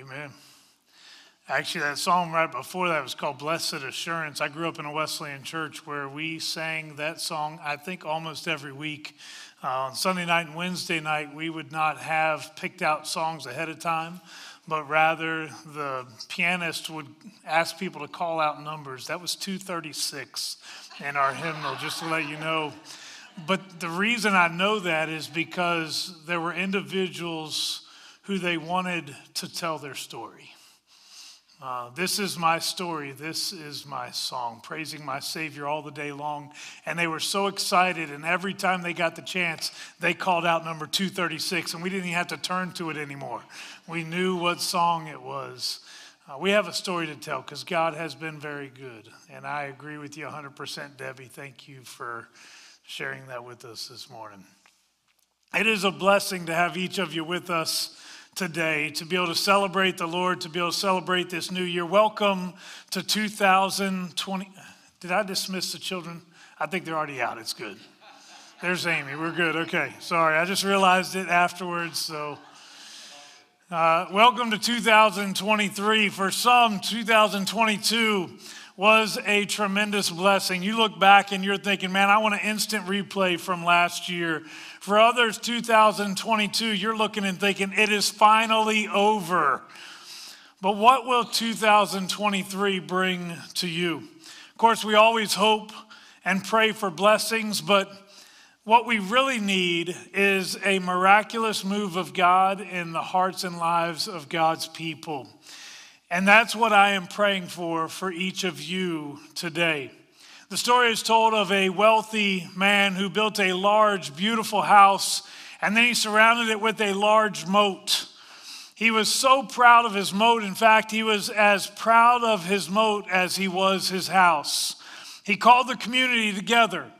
Amen. Actually, that song right before that was called Blessed Assurance. I grew up in a Wesleyan church where we sang that song, I think, almost every week. Uh, on Sunday night and Wednesday night, we would not have picked out songs ahead of time, but rather the pianist would ask people to call out numbers. That was 236 in our hymnal, just to let you know. But the reason I know that is because there were individuals who they wanted to tell their story. Uh, this is my story. This is my song, praising my Savior all the day long. And they were so excited. And every time they got the chance, they called out number 236. And we didn't even have to turn to it anymore. We knew what song it was. Uh, we have a story to tell because God has been very good. And I agree with you 100%, Debbie. Thank you for sharing that with us this morning. It is a blessing to have each of you with us today to be able to celebrate the Lord, to be able to celebrate this new year. Welcome to 2020. Did I dismiss the children? I think they're already out. It's good. There's Amy. We're good. Okay. Sorry. I just realized it afterwards. So, uh, welcome to 2023. For some, 2022 was a tremendous blessing. You look back and you're thinking, man, I want an instant replay from last year. For others, 2022, you're looking and thinking, it is finally over. But what will 2023 bring to you? Of course, we always hope and pray for blessings, but what we really need is a miraculous move of God in the hearts and lives of God's people. And that's what I am praying for for each of you today. The story is told of a wealthy man who built a large, beautiful house, and then he surrounded it with a large moat. He was so proud of his moat. In fact, he was as proud of his moat as he was his house. He called the community together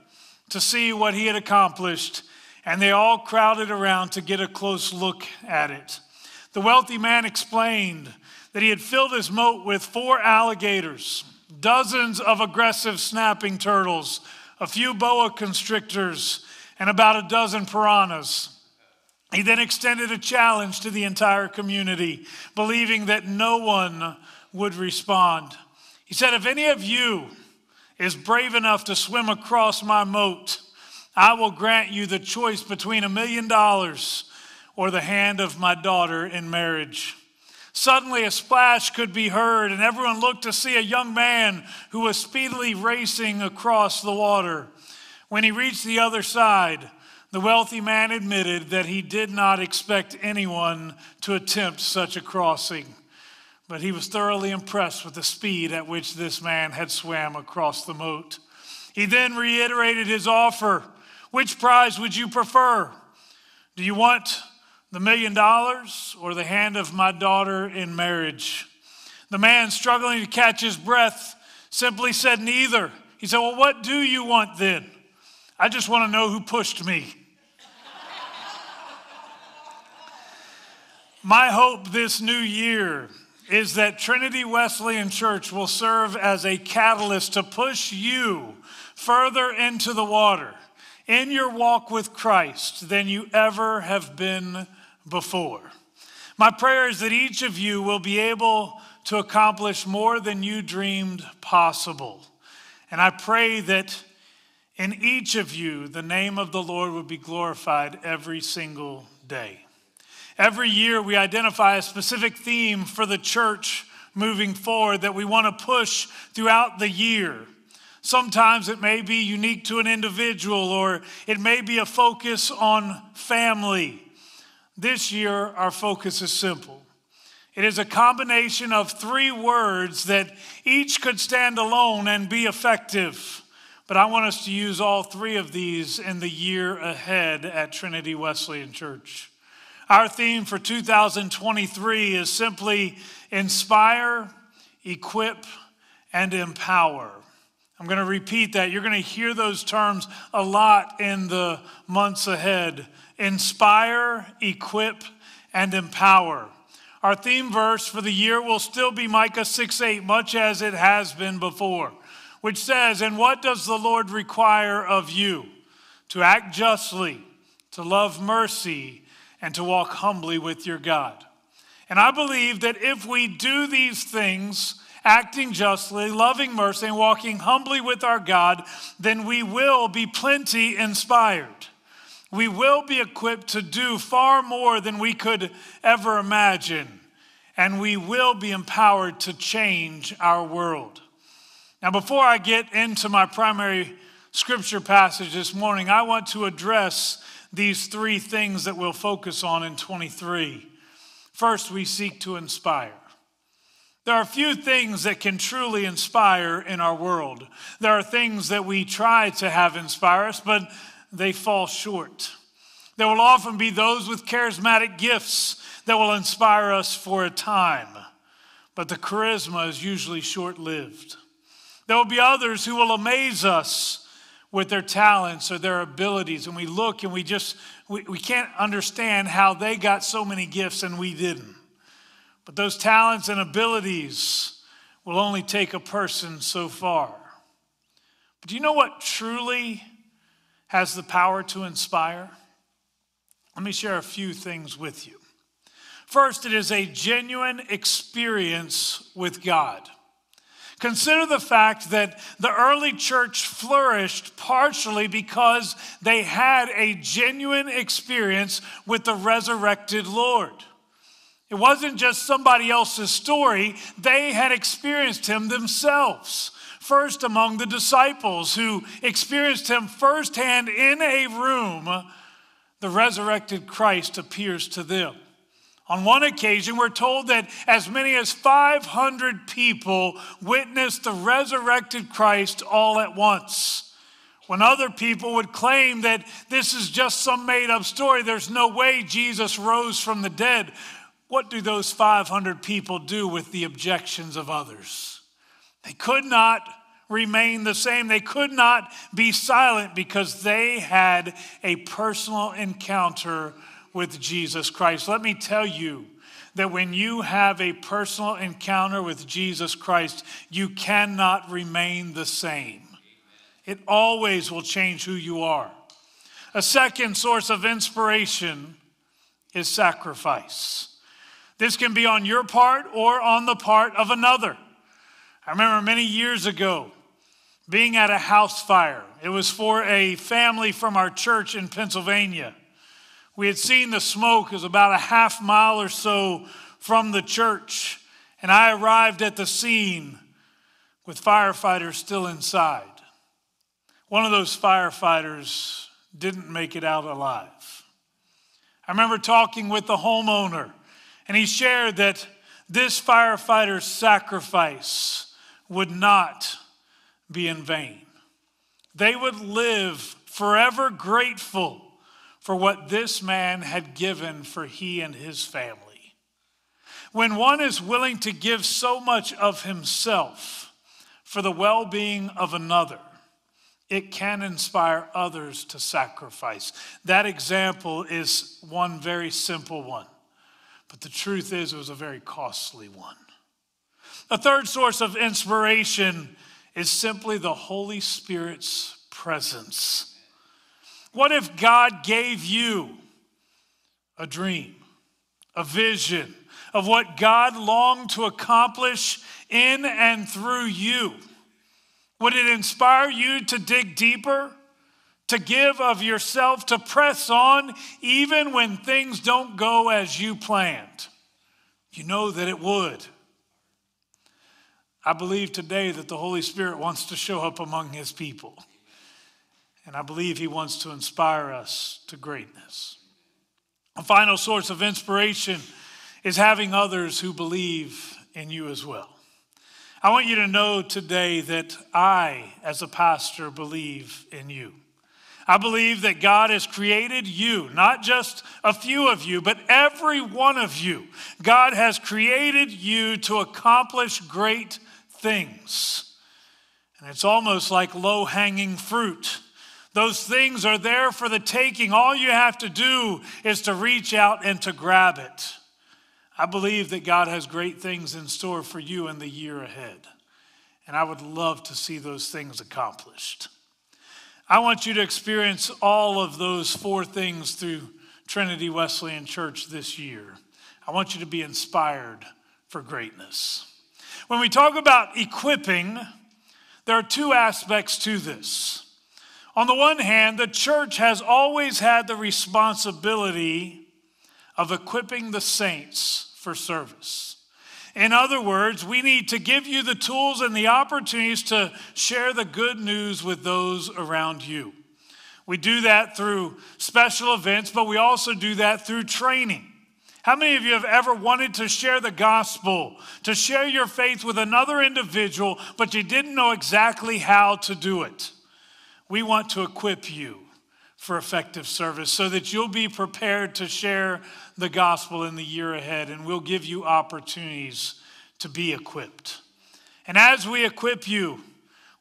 to see what he had accomplished, and they all crowded around to get a close look at it. The wealthy man explained that he had filled his moat with four alligators, dozens of aggressive snapping turtles, a few boa constrictors, and about a dozen piranhas. He then extended a challenge to the entire community, believing that no one would respond. He said, If any of you is brave enough to swim across my moat, I will grant you the choice between a million dollars or the hand of my daughter in marriage. Suddenly, a splash could be heard, and everyone looked to see a young man who was speedily racing across the water. When he reached the other side, the wealthy man admitted that he did not expect anyone to attempt such a crossing, but he was thoroughly impressed with the speed at which this man had swam across the moat. He then reiterated his offer Which prize would you prefer? Do you want the million dollars or the hand of my daughter in marriage? The man, struggling to catch his breath, simply said, Neither. He said, Well, what do you want then? I just want to know who pushed me. My hope this new year is that Trinity Wesleyan Church will serve as a catalyst to push you further into the water in your walk with Christ than you ever have been before. My prayer is that each of you will be able to accomplish more than you dreamed possible. And I pray that in each of you, the name of the Lord would be glorified every single day. Every year, we identify a specific theme for the church moving forward that we want to push throughout the year. Sometimes it may be unique to an individual, or it may be a focus on family. This year, our focus is simple. It is a combination of three words that each could stand alone and be effective. But I want us to use all three of these in the year ahead at Trinity Wesleyan Church. Our theme for 2023 is simply inspire, equip, and empower. I'm going to repeat that. You're going to hear those terms a lot in the months ahead inspire, equip, and empower. Our theme verse for the year will still be Micah 6 8, much as it has been before, which says, And what does the Lord require of you? To act justly, to love mercy, and to walk humbly with your God. And I believe that if we do these things, acting justly, loving mercy, and walking humbly with our God, then we will be plenty inspired. We will be equipped to do far more than we could ever imagine, and we will be empowered to change our world. Now, before I get into my primary scripture passage this morning, I want to address these three things that we'll focus on in 23. First, we seek to inspire. There are few things that can truly inspire in our world. There are things that we try to have inspire us, but they fall short. There will often be those with charismatic gifts that will inspire us for a time, but the charisma is usually short lived. There will be others who will amaze us with their talents or their abilities, and we look and we just we, we can't understand how they got so many gifts and we didn't. But those talents and abilities will only take a person so far. But do you know what truly has the power to inspire? Let me share a few things with you. First, it is a genuine experience with God. Consider the fact that the early church flourished partially because they had a genuine experience with the resurrected Lord. It wasn't just somebody else's story, they had experienced him themselves. First, among the disciples who experienced him firsthand in a room, the resurrected Christ appears to them. On one occasion, we're told that as many as 500 people witnessed the resurrected Christ all at once. When other people would claim that this is just some made up story, there's no way Jesus rose from the dead, what do those 500 people do with the objections of others? They could not remain the same. They could not be silent because they had a personal encounter with Jesus Christ. Let me tell you that when you have a personal encounter with Jesus Christ, you cannot remain the same. It always will change who you are. A second source of inspiration is sacrifice. This can be on your part or on the part of another. I remember many years ago being at a house fire. It was for a family from our church in Pennsylvania. We had seen the smoke was about a half mile or so from the church, and I arrived at the scene with firefighters still inside. One of those firefighters didn't make it out alive. I remember talking with the homeowner, and he shared that this firefighter's sacrifice would not be in vain. They would live forever grateful for what this man had given for he and his family. When one is willing to give so much of himself for the well being of another, it can inspire others to sacrifice. That example is one very simple one, but the truth is, it was a very costly one. A third source of inspiration is simply the Holy Spirit's presence. What if God gave you a dream, a vision of what God longed to accomplish in and through you? Would it inspire you to dig deeper, to give of yourself, to press on even when things don't go as you planned? You know that it would. I believe today that the Holy Spirit wants to show up among his people. And I believe he wants to inspire us to greatness. A final source of inspiration is having others who believe in you as well. I want you to know today that I, as a pastor, believe in you. I believe that God has created you, not just a few of you, but every one of you. God has created you to accomplish great things. And it's almost like low hanging fruit. Those things are there for the taking. All you have to do is to reach out and to grab it. I believe that God has great things in store for you in the year ahead. And I would love to see those things accomplished. I want you to experience all of those four things through Trinity Wesleyan Church this year. I want you to be inspired for greatness. When we talk about equipping, there are two aspects to this. On the one hand, the church has always had the responsibility of equipping the saints for service. In other words, we need to give you the tools and the opportunities to share the good news with those around you. We do that through special events, but we also do that through training. How many of you have ever wanted to share the gospel, to share your faith with another individual, but you didn't know exactly how to do it? We want to equip you for effective service so that you'll be prepared to share the gospel in the year ahead, and we'll give you opportunities to be equipped. And as we equip you,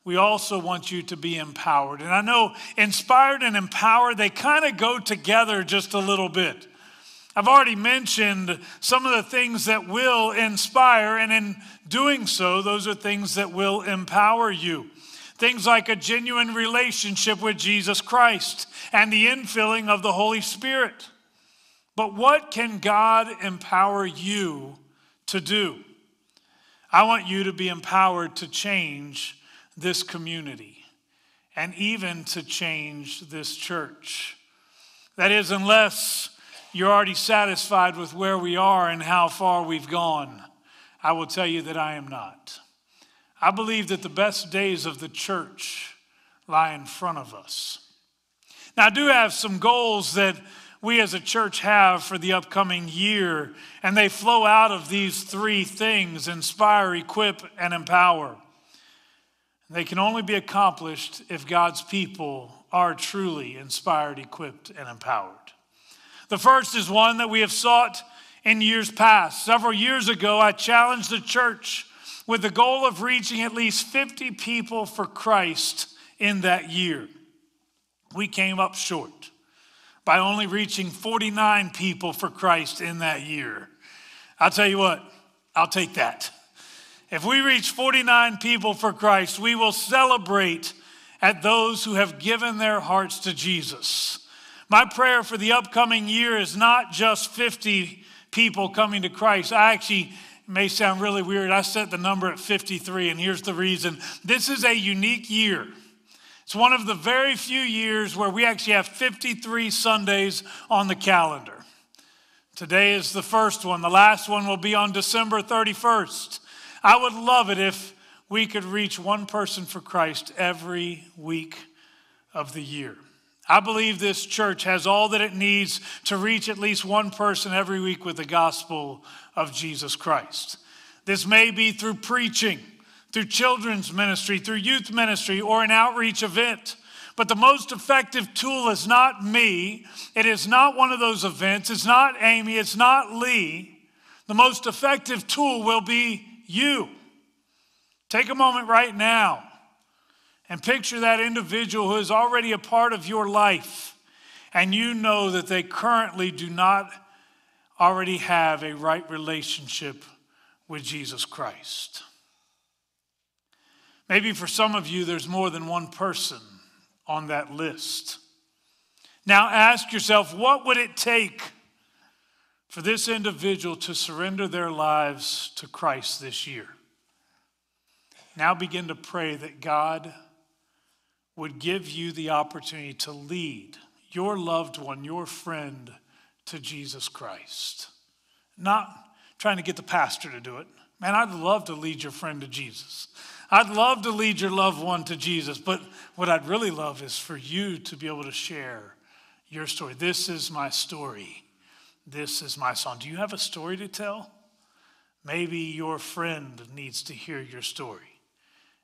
we also want you to be empowered. And I know inspired and empowered, they kind of go together just a little bit. I've already mentioned some of the things that will inspire, and in doing so, those are things that will empower you. Things like a genuine relationship with Jesus Christ and the infilling of the Holy Spirit. But what can God empower you to do? I want you to be empowered to change this community and even to change this church. That is, unless you're already satisfied with where we are and how far we've gone, I will tell you that I am not. I believe that the best days of the church lie in front of us. Now, I do have some goals that we as a church have for the upcoming year, and they flow out of these three things inspire, equip, and empower. They can only be accomplished if God's people are truly inspired, equipped, and empowered. The first is one that we have sought in years past. Several years ago, I challenged the church with the goal of reaching at least 50 people for Christ in that year. We came up short by only reaching 49 people for Christ in that year. I'll tell you what, I'll take that. If we reach 49 people for Christ, we will celebrate at those who have given their hearts to Jesus. My prayer for the upcoming year is not just 50 people coming to Christ. I actually may sound really weird. I set the number at 53, and here's the reason. This is a unique year. It's one of the very few years where we actually have 53 Sundays on the calendar. Today is the first one. The last one will be on December 31st. I would love it if we could reach one person for Christ every week of the year. I believe this church has all that it needs to reach at least one person every week with the gospel of Jesus Christ. This may be through preaching, through children's ministry, through youth ministry, or an outreach event. But the most effective tool is not me. It is not one of those events. It's not Amy. It's not Lee. The most effective tool will be you. Take a moment right now and picture that individual who is already a part of your life, and you know that they currently do not already have a right relationship with Jesus Christ. Maybe for some of you, there's more than one person on that list. Now ask yourself what would it take for this individual to surrender their lives to Christ this year? Now begin to pray that God would give you the opportunity to lead your loved one, your friend, to Jesus Christ. Not trying to get the pastor to do it. Man, I'd love to lead your friend to Jesus. I'd love to lead your loved one to Jesus, but what I'd really love is for you to be able to share your story. This is my story. This is my song. Do you have a story to tell? Maybe your friend needs to hear your story.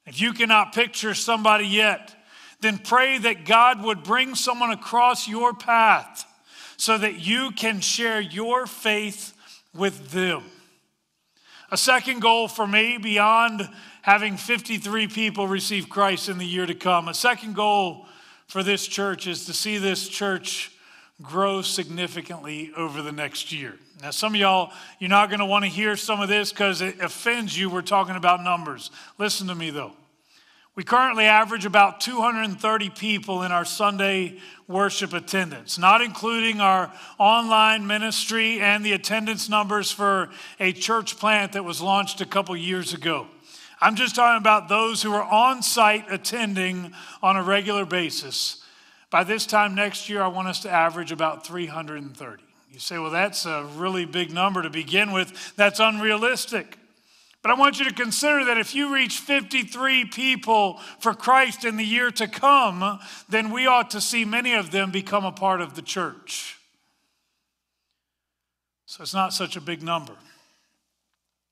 If you cannot picture somebody yet, then pray that God would bring someone across your path so that you can share your faith with them. A second goal for me, beyond having 53 people receive Christ in the year to come, a second goal for this church is to see this church grow significantly over the next year. Now, some of y'all, you're not going to want to hear some of this because it offends you. We're talking about numbers. Listen to me, though. We currently average about 230 people in our Sunday worship attendance, not including our online ministry and the attendance numbers for a church plant that was launched a couple years ago. I'm just talking about those who are on site attending on a regular basis. By this time next year, I want us to average about 330. You say, well, that's a really big number to begin with. That's unrealistic. But I want you to consider that if you reach 53 people for Christ in the year to come, then we ought to see many of them become a part of the church. So it's not such a big number.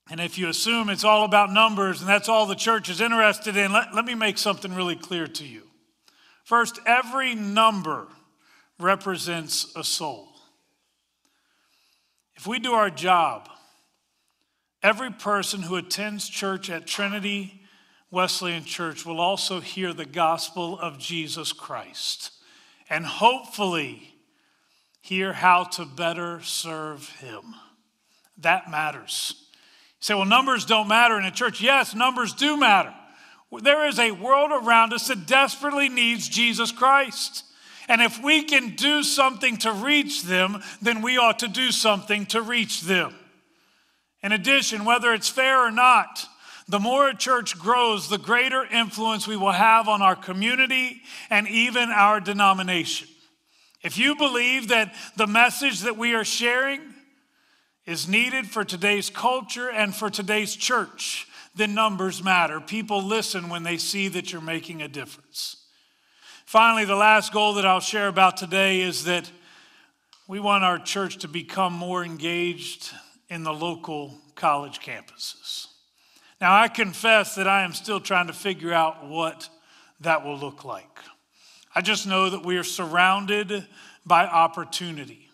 And if you assume it's all about numbers and that's all the church is interested in, let, let me make something really clear to you. First, every number represents a soul. If we do our job, every person who attends church at Trinity Wesleyan Church will also hear the gospel of Jesus Christ and hopefully hear how to better serve him. That matters. You say, well, numbers don't matter in a church. Yes, numbers do matter. There is a world around us that desperately needs Jesus Christ. And if we can do something to reach them, then we ought to do something to reach them. In addition, whether it's fair or not, the more a church grows, the greater influence we will have on our community and even our denomination. If you believe that the message that we are sharing is needed for today's culture and for today's church, then numbers matter. People listen when they see that you're making a difference. Finally, the last goal that I'll share about today is that we want our church to become more engaged in the local college campuses. Now, I confess that I am still trying to figure out what that will look like. I just know that we are surrounded by opportunity.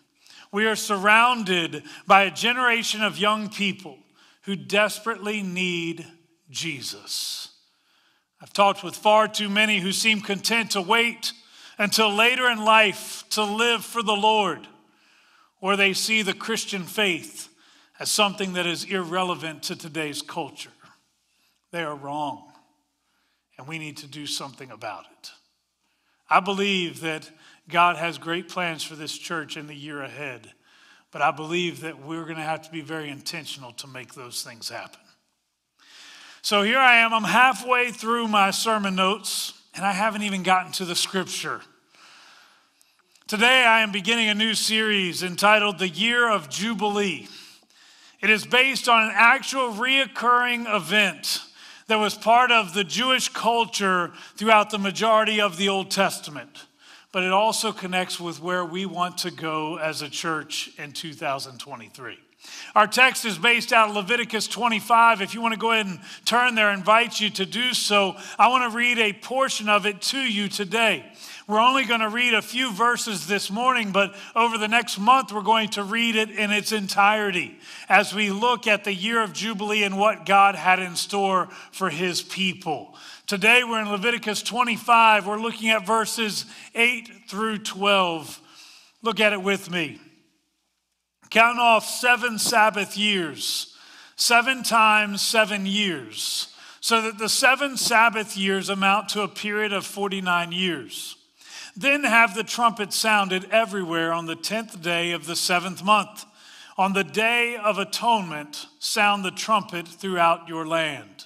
We are surrounded by a generation of young people who desperately need Jesus. I've talked with far too many who seem content to wait until later in life to live for the Lord, or they see the Christian faith as something that is irrelevant to today's culture. They are wrong, and we need to do something about it. I believe that God has great plans for this church in the year ahead. But I believe that we're going to have to be very intentional to make those things happen. So here I am, I'm halfway through my sermon notes, and I haven't even gotten to the scripture. Today I am beginning a new series entitled The Year of Jubilee. It is based on an actual reoccurring event that was part of the Jewish culture throughout the majority of the Old Testament but it also connects with where we want to go as a church in 2023. Our text is based out of Leviticus 25. If you want to go ahead and turn there, I invite you to do so. I want to read a portion of it to you today. We're only going to read a few verses this morning, but over the next month, we're going to read it in its entirety as we look at the year of Jubilee and what God had in store for his people. Today we're in Leviticus 25. We're looking at verses 8 through 12. Look at it with me. Count off seven Sabbath years, seven times seven years, so that the seven Sabbath years amount to a period of 49 years. Then have the trumpet sounded everywhere on the tenth day of the seventh month. On the day of atonement, sound the trumpet throughout your land.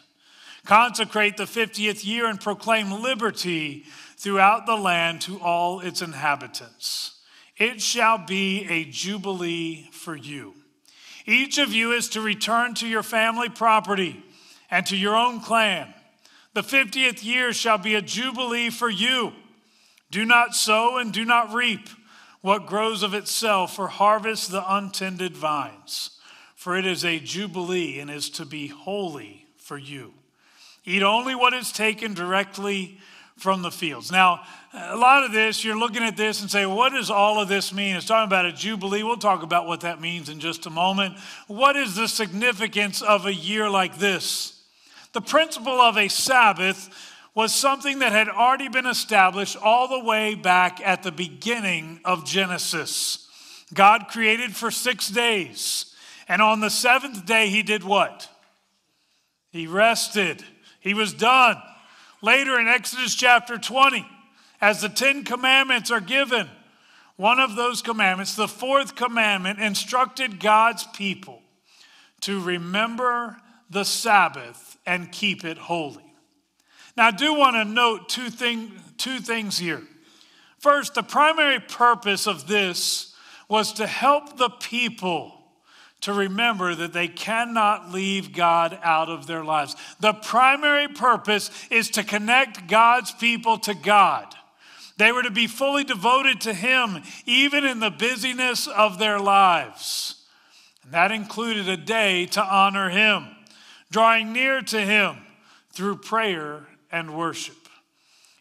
Consecrate the 50th year and proclaim liberty throughout the land to all its inhabitants. It shall be a jubilee for you. Each of you is to return to your family property and to your own clan. The 50th year shall be a jubilee for you. Do not sow and do not reap what grows of itself, or harvest the untended vines, for it is a jubilee and is to be holy for you. Eat only what is taken directly from the fields. Now, a lot of this, you're looking at this and say, what does all of this mean? It's talking about a jubilee. We'll talk about what that means in just a moment. What is the significance of a year like this? The principle of a Sabbath was something that had already been established all the way back at the beginning of Genesis. God created for six days, and on the seventh day, He did what? He rested. He was done. later in Exodus chapter 20, as the Ten Commandments are given, one of those commandments, the fourth commandment, instructed God's people to remember the Sabbath and keep it holy. Now, I do want to note two, thing, two things here. First, the primary purpose of this was to help the people to remember that they cannot leave God out of their lives. The primary purpose is to connect God's people to God. They were to be fully devoted to Him, even in the busyness of their lives. And that included a day to honor Him, drawing near to Him through prayer and worship.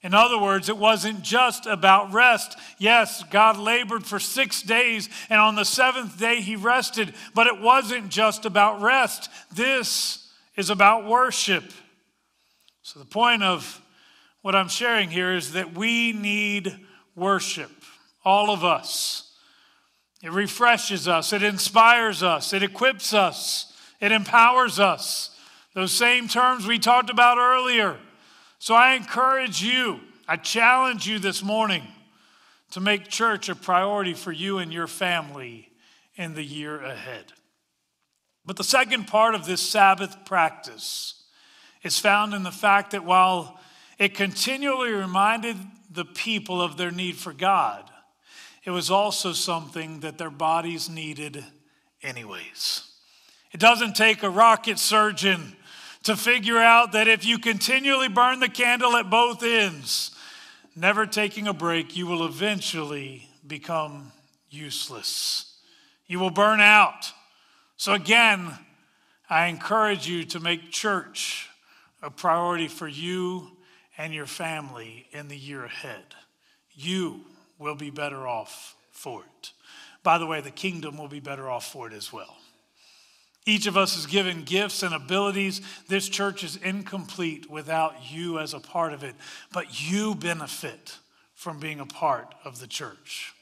In other words, it wasn't just about rest. Yes, God labored for six days, and on the seventh day he rested, but it wasn't just about rest. This is about worship. So, the point of what I'm sharing here is that we need worship, all of us. It refreshes us, it inspires us, it equips us, it empowers us. Those same terms we talked about earlier. So I encourage you, I challenge you this morning to make church a priority for you and your family in the year ahead. But the second part of this Sabbath practice is found in the fact that while it continually reminded the people of their need for God, it was also something that their bodies needed, anyways. It doesn't take a rocket surgeon to figure out that if you continually burn the candle at both ends, never taking a break, you will eventually become useless. You will burn out. So, again, I encourage you to make church a priority for you and your family in the year ahead. You will be better off for it. By the way, the kingdom will be better off for it as well. Each of us is given gifts and abilities. This church is incomplete without you as a part of it, but you benefit from being a part of the church.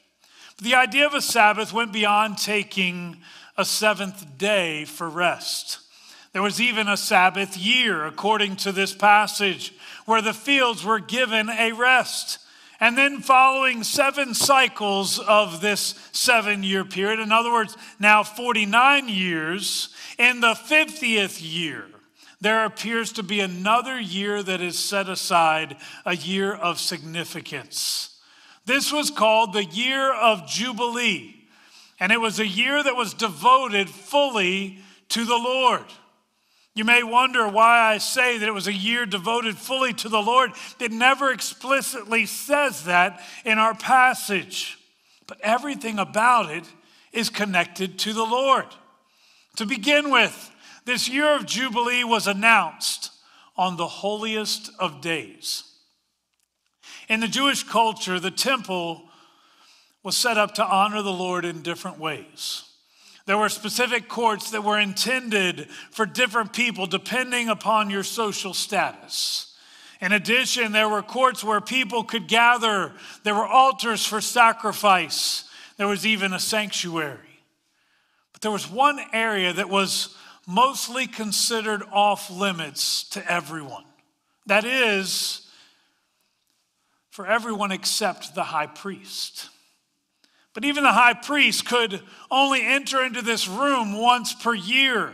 The idea of a Sabbath went beyond taking a seventh day for rest. There was even a Sabbath year, according to this passage, where the fields were given a rest. And then, following seven cycles of this seven year period, in other words, now 49 years, in the 50th year, there appears to be another year that is set aside, a year of significance. This was called the year of Jubilee, and it was a year that was devoted fully to the Lord. You may wonder why I say that it was a year devoted fully to the Lord. It never explicitly says that in our passage, but everything about it is connected to the Lord. To begin with, this year of Jubilee was announced on the holiest of days. In the Jewish culture, the temple was set up to honor the Lord in different ways. There were specific courts that were intended for different people depending upon your social status. In addition, there were courts where people could gather. There were altars for sacrifice. There was even a sanctuary. But there was one area that was mostly considered off limits to everyone. That is, for everyone except the high priest. But even the high priest could only enter into this room once per year.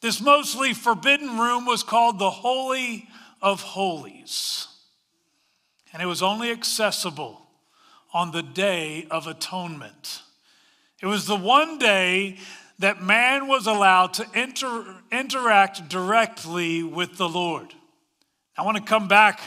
This mostly forbidden room was called the Holy of Holies. And it was only accessible on the Day of Atonement. It was the one day that man was allowed to inter- interact directly with the Lord. I want to come back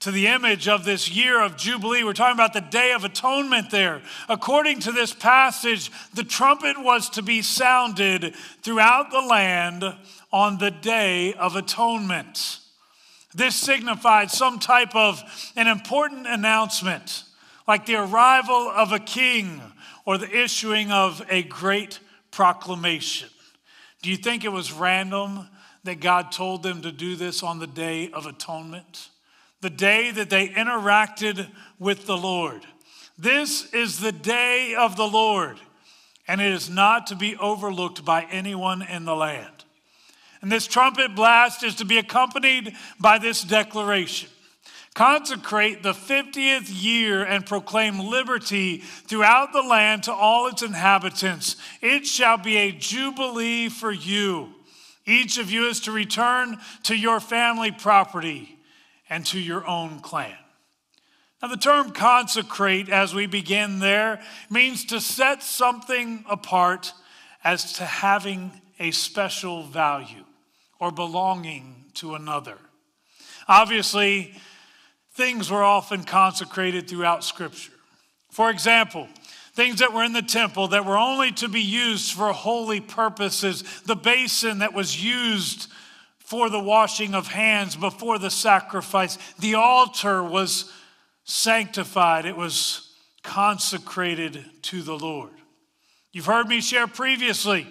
to the image of this year of Jubilee. We're talking about the Day of Atonement there. According to this passage, the trumpet was to be sounded throughout the land on the Day of Atonement. This signified some type of an important announcement, like the arrival of a king or the issuing of a great proclamation. Do you think it was random that God told them to do this on the Day of Atonement? The day that they interacted with the Lord. This is the day of the Lord, and it is not to be overlooked by anyone in the land. And this trumpet blast is to be accompanied by this declaration Consecrate the 50th year and proclaim liberty throughout the land to all its inhabitants. It shall be a jubilee for you. Each of you is to return to your family property and to your own clan. Now, the term consecrate, as we begin there, means to set something apart as to having a special value or belonging to another. Obviously, things were often consecrated throughout Scripture. For example, things that were in the temple that were only to be used for holy purposes, the basin that was used for the washing of hands before the sacrifice, the altar was sanctified, it was consecrated to the Lord. You've heard me share previously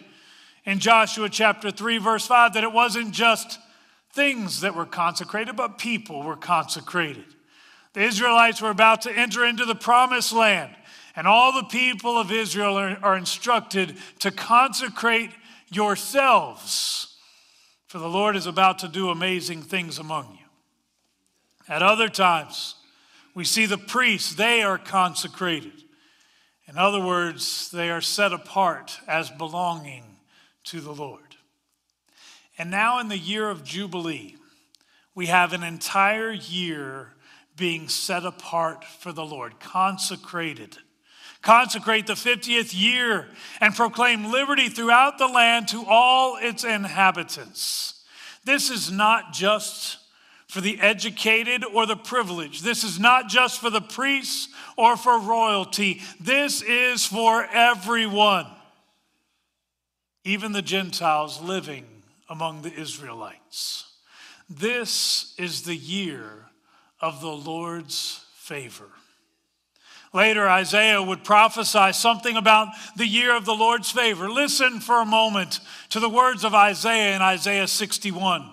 in Joshua chapter 3, verse 5, that it wasn't just things that were consecrated, but people were consecrated. The Israelites were about to enter into the promised land, and all the people of Israel are, are instructed to consecrate yourselves, for the Lord is about to do amazing things among you. At other times, we see the priests, they are consecrated. In other words, they are set apart as belonging to the Lord. And now, in the year of Jubilee, we have an entire year being set apart for the Lord, consecrated. Consecrate the 50th year and proclaim liberty throughout the land to all its inhabitants. This is not just for the educated or the privileged. This is not just for the priests or for royalty. This is for everyone, even the Gentiles living among the Israelites. This is the year of the Lord's favor. Later, Isaiah would prophesy something about the year of the Lord's favor. Listen for a moment to the words of Isaiah in Isaiah 61.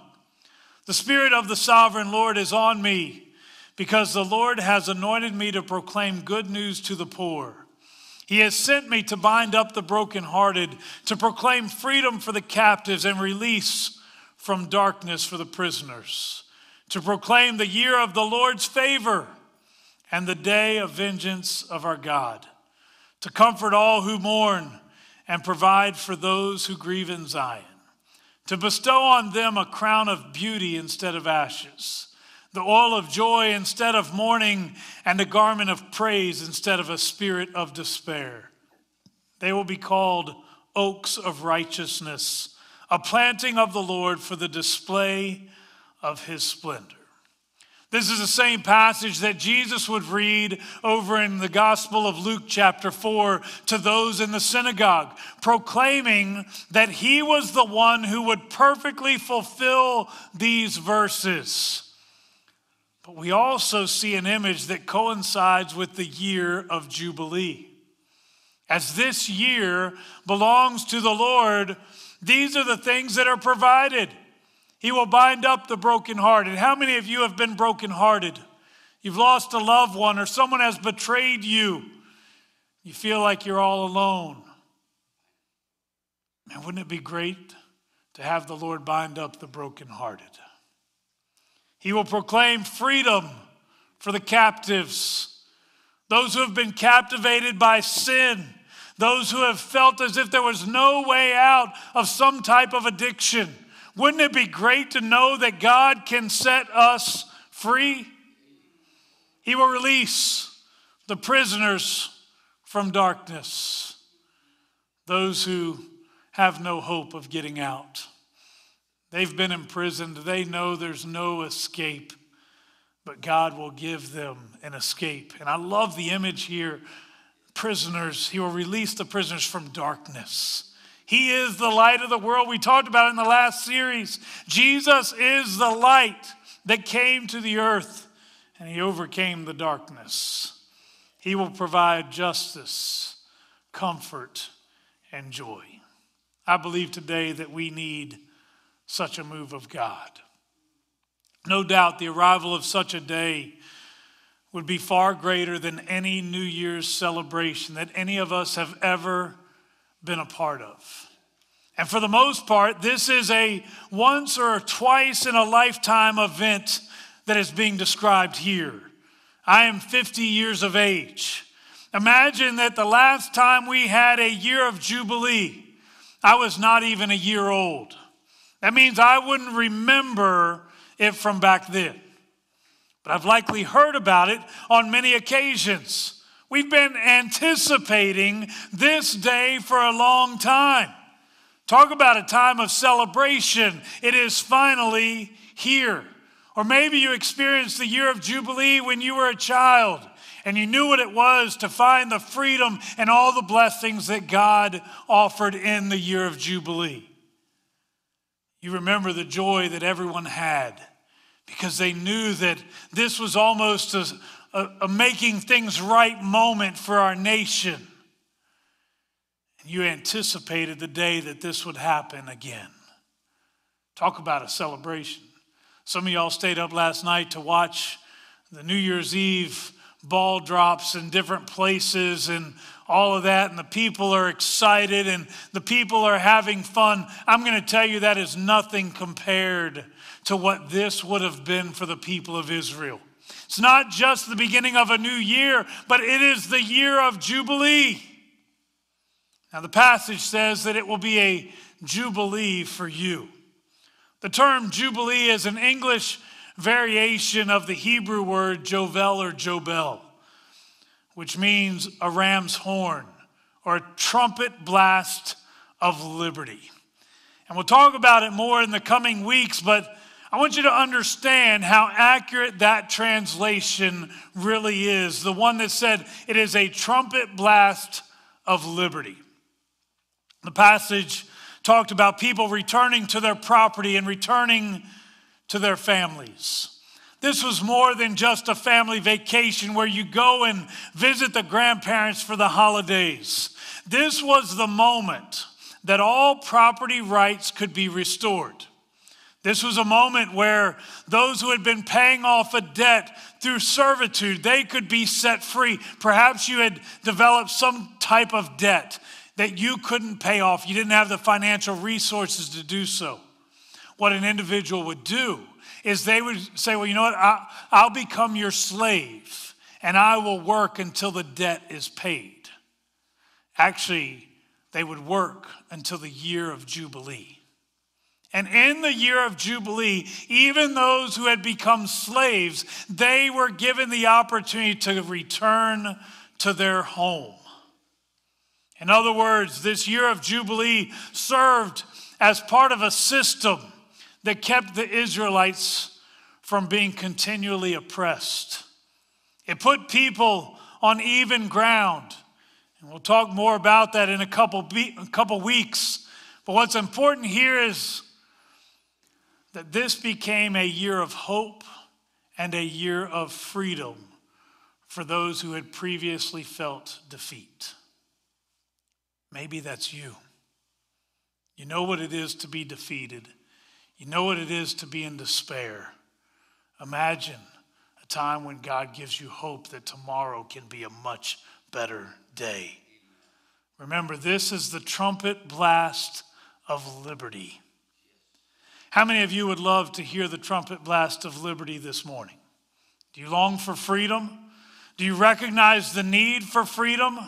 The Spirit of the sovereign Lord is on me because the Lord has anointed me to proclaim good news to the poor. He has sent me to bind up the brokenhearted, to proclaim freedom for the captives and release from darkness for the prisoners to proclaim the year of the Lord's favor and the day of vengeance of our God, to comfort all who mourn and provide for those who grieve in Zion, to bestow on them a crown of beauty instead of ashes, the oil of joy instead of mourning, and a garment of praise instead of a spirit of despair. They will be called oaks of righteousness, a planting of the Lord for the display of his splendor. This is the same passage that Jesus would read over in the Gospel of Luke, chapter 4, to those in the synagogue, proclaiming that he was the one who would perfectly fulfill these verses. But we also see an image that coincides with the year of Jubilee. As this year belongs to the Lord, these are the things that are provided. He will bind up the brokenhearted. How many of you have been brokenhearted? You've lost a loved one or someone has betrayed you. You feel like you're all alone. And wouldn't it be great to have the Lord bind up the brokenhearted? He will proclaim freedom for the captives, those who have been captivated by sin, those who have felt as if there was no way out of some type of addiction. Wouldn't it be great to know that God can set us free? He will release the prisoners from darkness, those who have no hope of getting out. They've been imprisoned, they know there's no escape, but God will give them an escape. And I love the image here prisoners, He will release the prisoners from darkness. He is the light of the world. We talked about it in the last series. Jesus is the light that came to the earth and he overcame the darkness. He will provide justice, comfort, and joy. I believe today that we need such a move of God. No doubt the arrival of such a day would be far greater than any New Year's celebration that any of us have ever been a part of. And for the most part, this is a once or twice in a lifetime event that is being described here. I am 50 years of age. Imagine that the last time we had a year of Jubilee, I was not even a year old. That means I wouldn't remember it from back then. But I've likely heard about it on many occasions. We've been anticipating this day for a long time. Talk about a time of celebration. It is finally here. Or maybe you experienced the year of Jubilee when you were a child and you knew what it was to find the freedom and all the blessings that God offered in the year of Jubilee. You remember the joy that everyone had because they knew that this was almost a, a, a making things right moment for our nation. You anticipated the day that this would happen again. Talk about a celebration. Some of y'all stayed up last night to watch the New Year's Eve ball drops in different places and all of that, and the people are excited and the people are having fun. I'm going to tell you that is nothing compared to what this would have been for the people of Israel. It's not just the beginning of a new year, but it is the year of Jubilee. Now, the passage says that it will be a Jubilee for you. The term Jubilee is an English variation of the Hebrew word Jovel or Jobel, which means a ram's horn or a trumpet blast of liberty. And we'll talk about it more in the coming weeks, but I want you to understand how accurate that translation really is. The one that said it is a trumpet blast of liberty. The passage talked about people returning to their property and returning to their families. This was more than just a family vacation where you go and visit the grandparents for the holidays. This was the moment that all property rights could be restored. This was a moment where those who had been paying off a debt through servitude, they could be set free. Perhaps you had developed some type of debt that you couldn't pay off. You didn't have the financial resources to do so what an individual would do is they would say, Well, you know what? I'll become your slave and I will work until the debt is paid. Actually, they would work until the year of Jubilee. And in the year of Jubilee, even those who had become slaves, they were given the opportunity to return to their home. In other words, this year of Jubilee served as part of a system that kept the Israelites from being continually oppressed. It put people on even ground. And we'll talk more about that in a couple, a couple weeks. But what's important here is that this became a year of hope and a year of freedom for those who had previously felt defeat. Maybe that's you. You know what it is to be defeated. You know what it is to be in despair. Imagine a time when God gives you hope that tomorrow can be a much better day. Remember, this is the trumpet blast of liberty. How many of you would love to hear the trumpet blast of liberty this morning? Do you long for freedom? Do you recognize the need for freedom?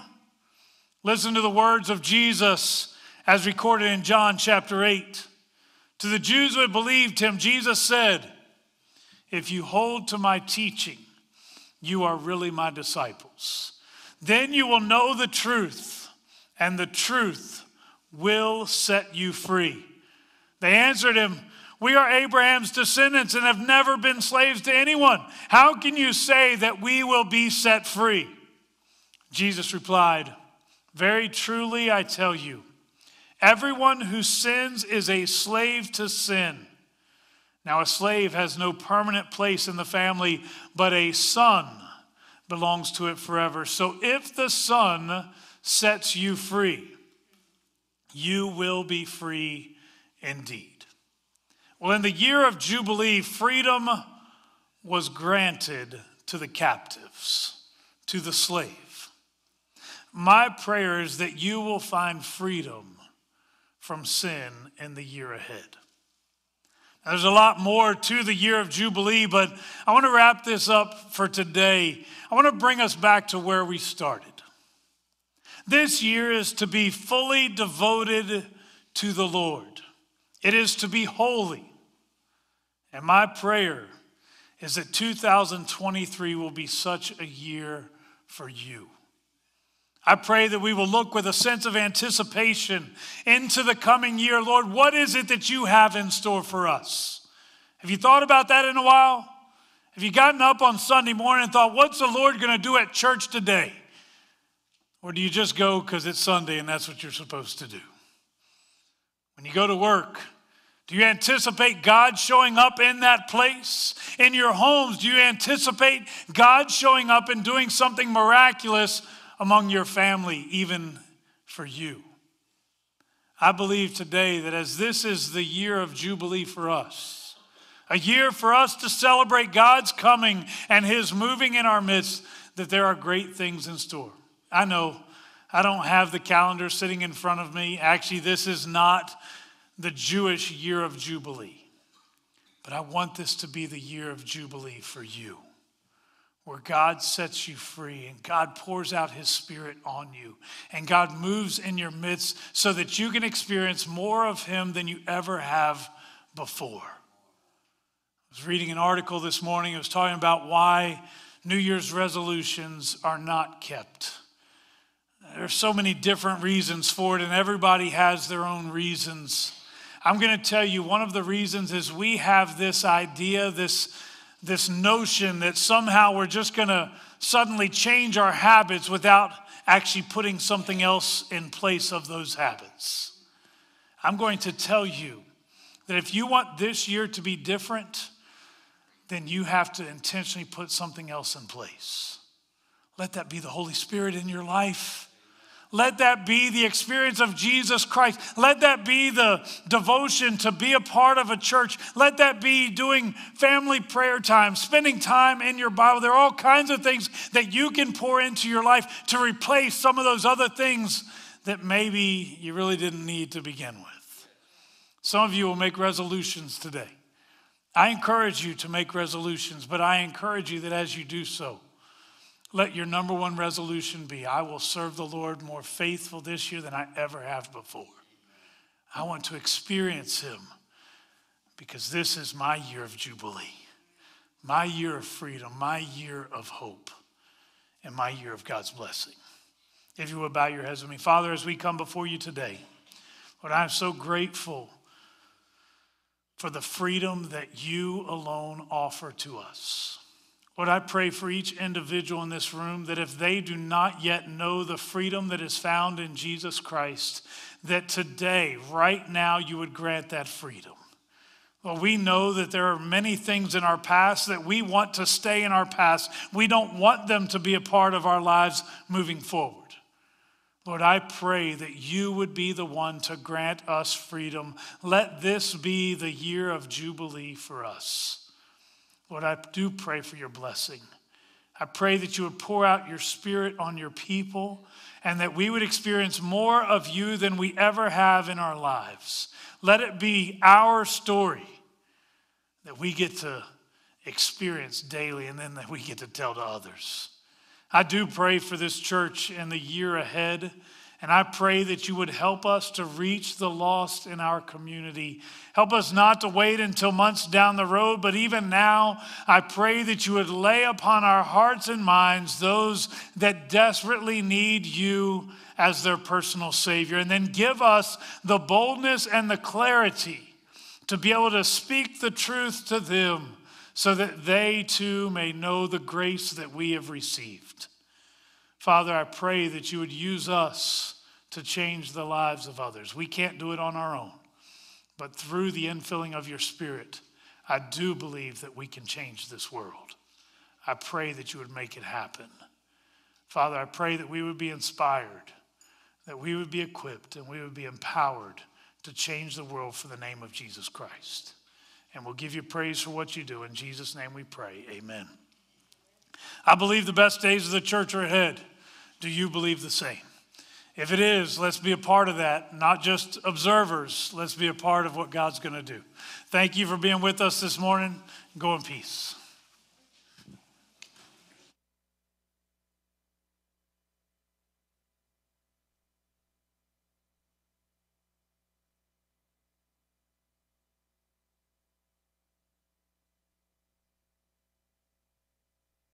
Listen to the words of Jesus as recorded in John chapter 8. To the Jews who had believed him, Jesus said, If you hold to my teaching, you are really my disciples. Then you will know the truth, and the truth will set you free. They answered him, We are Abraham's descendants and have never been slaves to anyone. How can you say that we will be set free? Jesus replied, Very truly I tell you, Everyone who sins is a slave to sin. Now, a slave has no permanent place in the family, but a son belongs to it forever. So if the son sets you free, you will be free indeed. Well, in the year of Jubilee, freedom was granted to the captives, to the slave. My prayer is that you will find freedom from sin in the year ahead. There's a lot more to the year of Jubilee, but I want to wrap this up for today. I want to bring us back to where we started. This year is to be fully devoted to the Lord, it is to be holy. And my prayer is that 2023 will be such a year for you. I pray that we will look with a sense of anticipation into the coming year. Lord, what is it that you have in store for us? Have you thought about that in a while? Have you gotten up on Sunday morning and thought, what's the Lord going to do at church today? Or do you just go because it's Sunday and that's what you're supposed to do? When you go to work, do you anticipate God showing up in that place? In your homes, do you anticipate God showing up and doing something miraculous among your family, even for you? I believe today that as this is the year of Jubilee for us, a year for us to celebrate God's coming and His moving in our midst, that there are great things in store. I know I don't have the calendar sitting in front of me. Actually, this is not the Jewish year of Jubilee. But I want this to be the year of Jubilee for you, where God sets you free and God pours out his spirit on you and God moves in your midst so that you can experience more of him than you ever have before. I was reading an article this morning, it was talking about why New Year's resolutions are not kept. There's so many different reasons for it, and everybody has their own reasons. I'm going to tell you one of the reasons is we have this idea, this, this notion that somehow we're just going to suddenly change our habits without actually putting something else in place of those habits. I'm going to tell you that if you want this year to be different, then you have to intentionally put something else in place. Let that be the Holy Spirit in your life. Let that be the experience of Jesus Christ. Let that be the devotion to be a part of a church. Let that be doing family prayer time, spending time in your Bible. There are all kinds of things that you can pour into your life to replace some of those other things that maybe you really didn't need to begin with. Some of you will make resolutions today. I encourage you to make resolutions, but I encourage you that as you do so, let your number one resolution be I will serve the Lord more faithful this year than I ever have before. I want to experience Him because this is my year of Jubilee, my year of freedom, my year of hope, and my year of God's blessing. If you would bow your heads with me, Father, as we come before you today, Lord, I'm so grateful for the freedom that you alone offer to us. Lord, I pray for each individual in this room that if they do not yet know the freedom that is found in Jesus Christ, that today, right now, you would grant that freedom. Well, we know that there are many things in our past that we want to stay in our past. We don't want them to be a part of our lives moving forward. Lord, I pray that you would be the one to grant us freedom. Let this be the year of Jubilee for us. Lord, I do pray for your blessing. I pray that you would pour out your spirit on your people and that we would experience more of you than we ever have in our lives. Let it be our story that we get to experience daily and then that we get to tell to others. I do pray for this church in the year ahead. And I pray that you would help us to reach the lost in our community. Help us not to wait until months down the road, but even now, I pray that you would lay upon our hearts and minds those that desperately need you as their personal Savior. And then give us the boldness and the clarity to be able to speak the truth to them so that they too may know the grace that we have received. Father, I pray that you would use us to change the lives of others. We can't do it on our own, but through the infilling of your Spirit, I do believe that we can change this world. I pray that you would make it happen. Father, I pray that we would be inspired, that we would be equipped, and we would be empowered to change the world for the name of Jesus Christ. And we'll give you praise for what you do. In Jesus' name we pray. Amen. I believe the best days of the church are ahead. Do you believe the same? If it is, let's be a part of that, not just observers. Let's be a part of what God's going to do. Thank you for being with us this morning. Go in peace.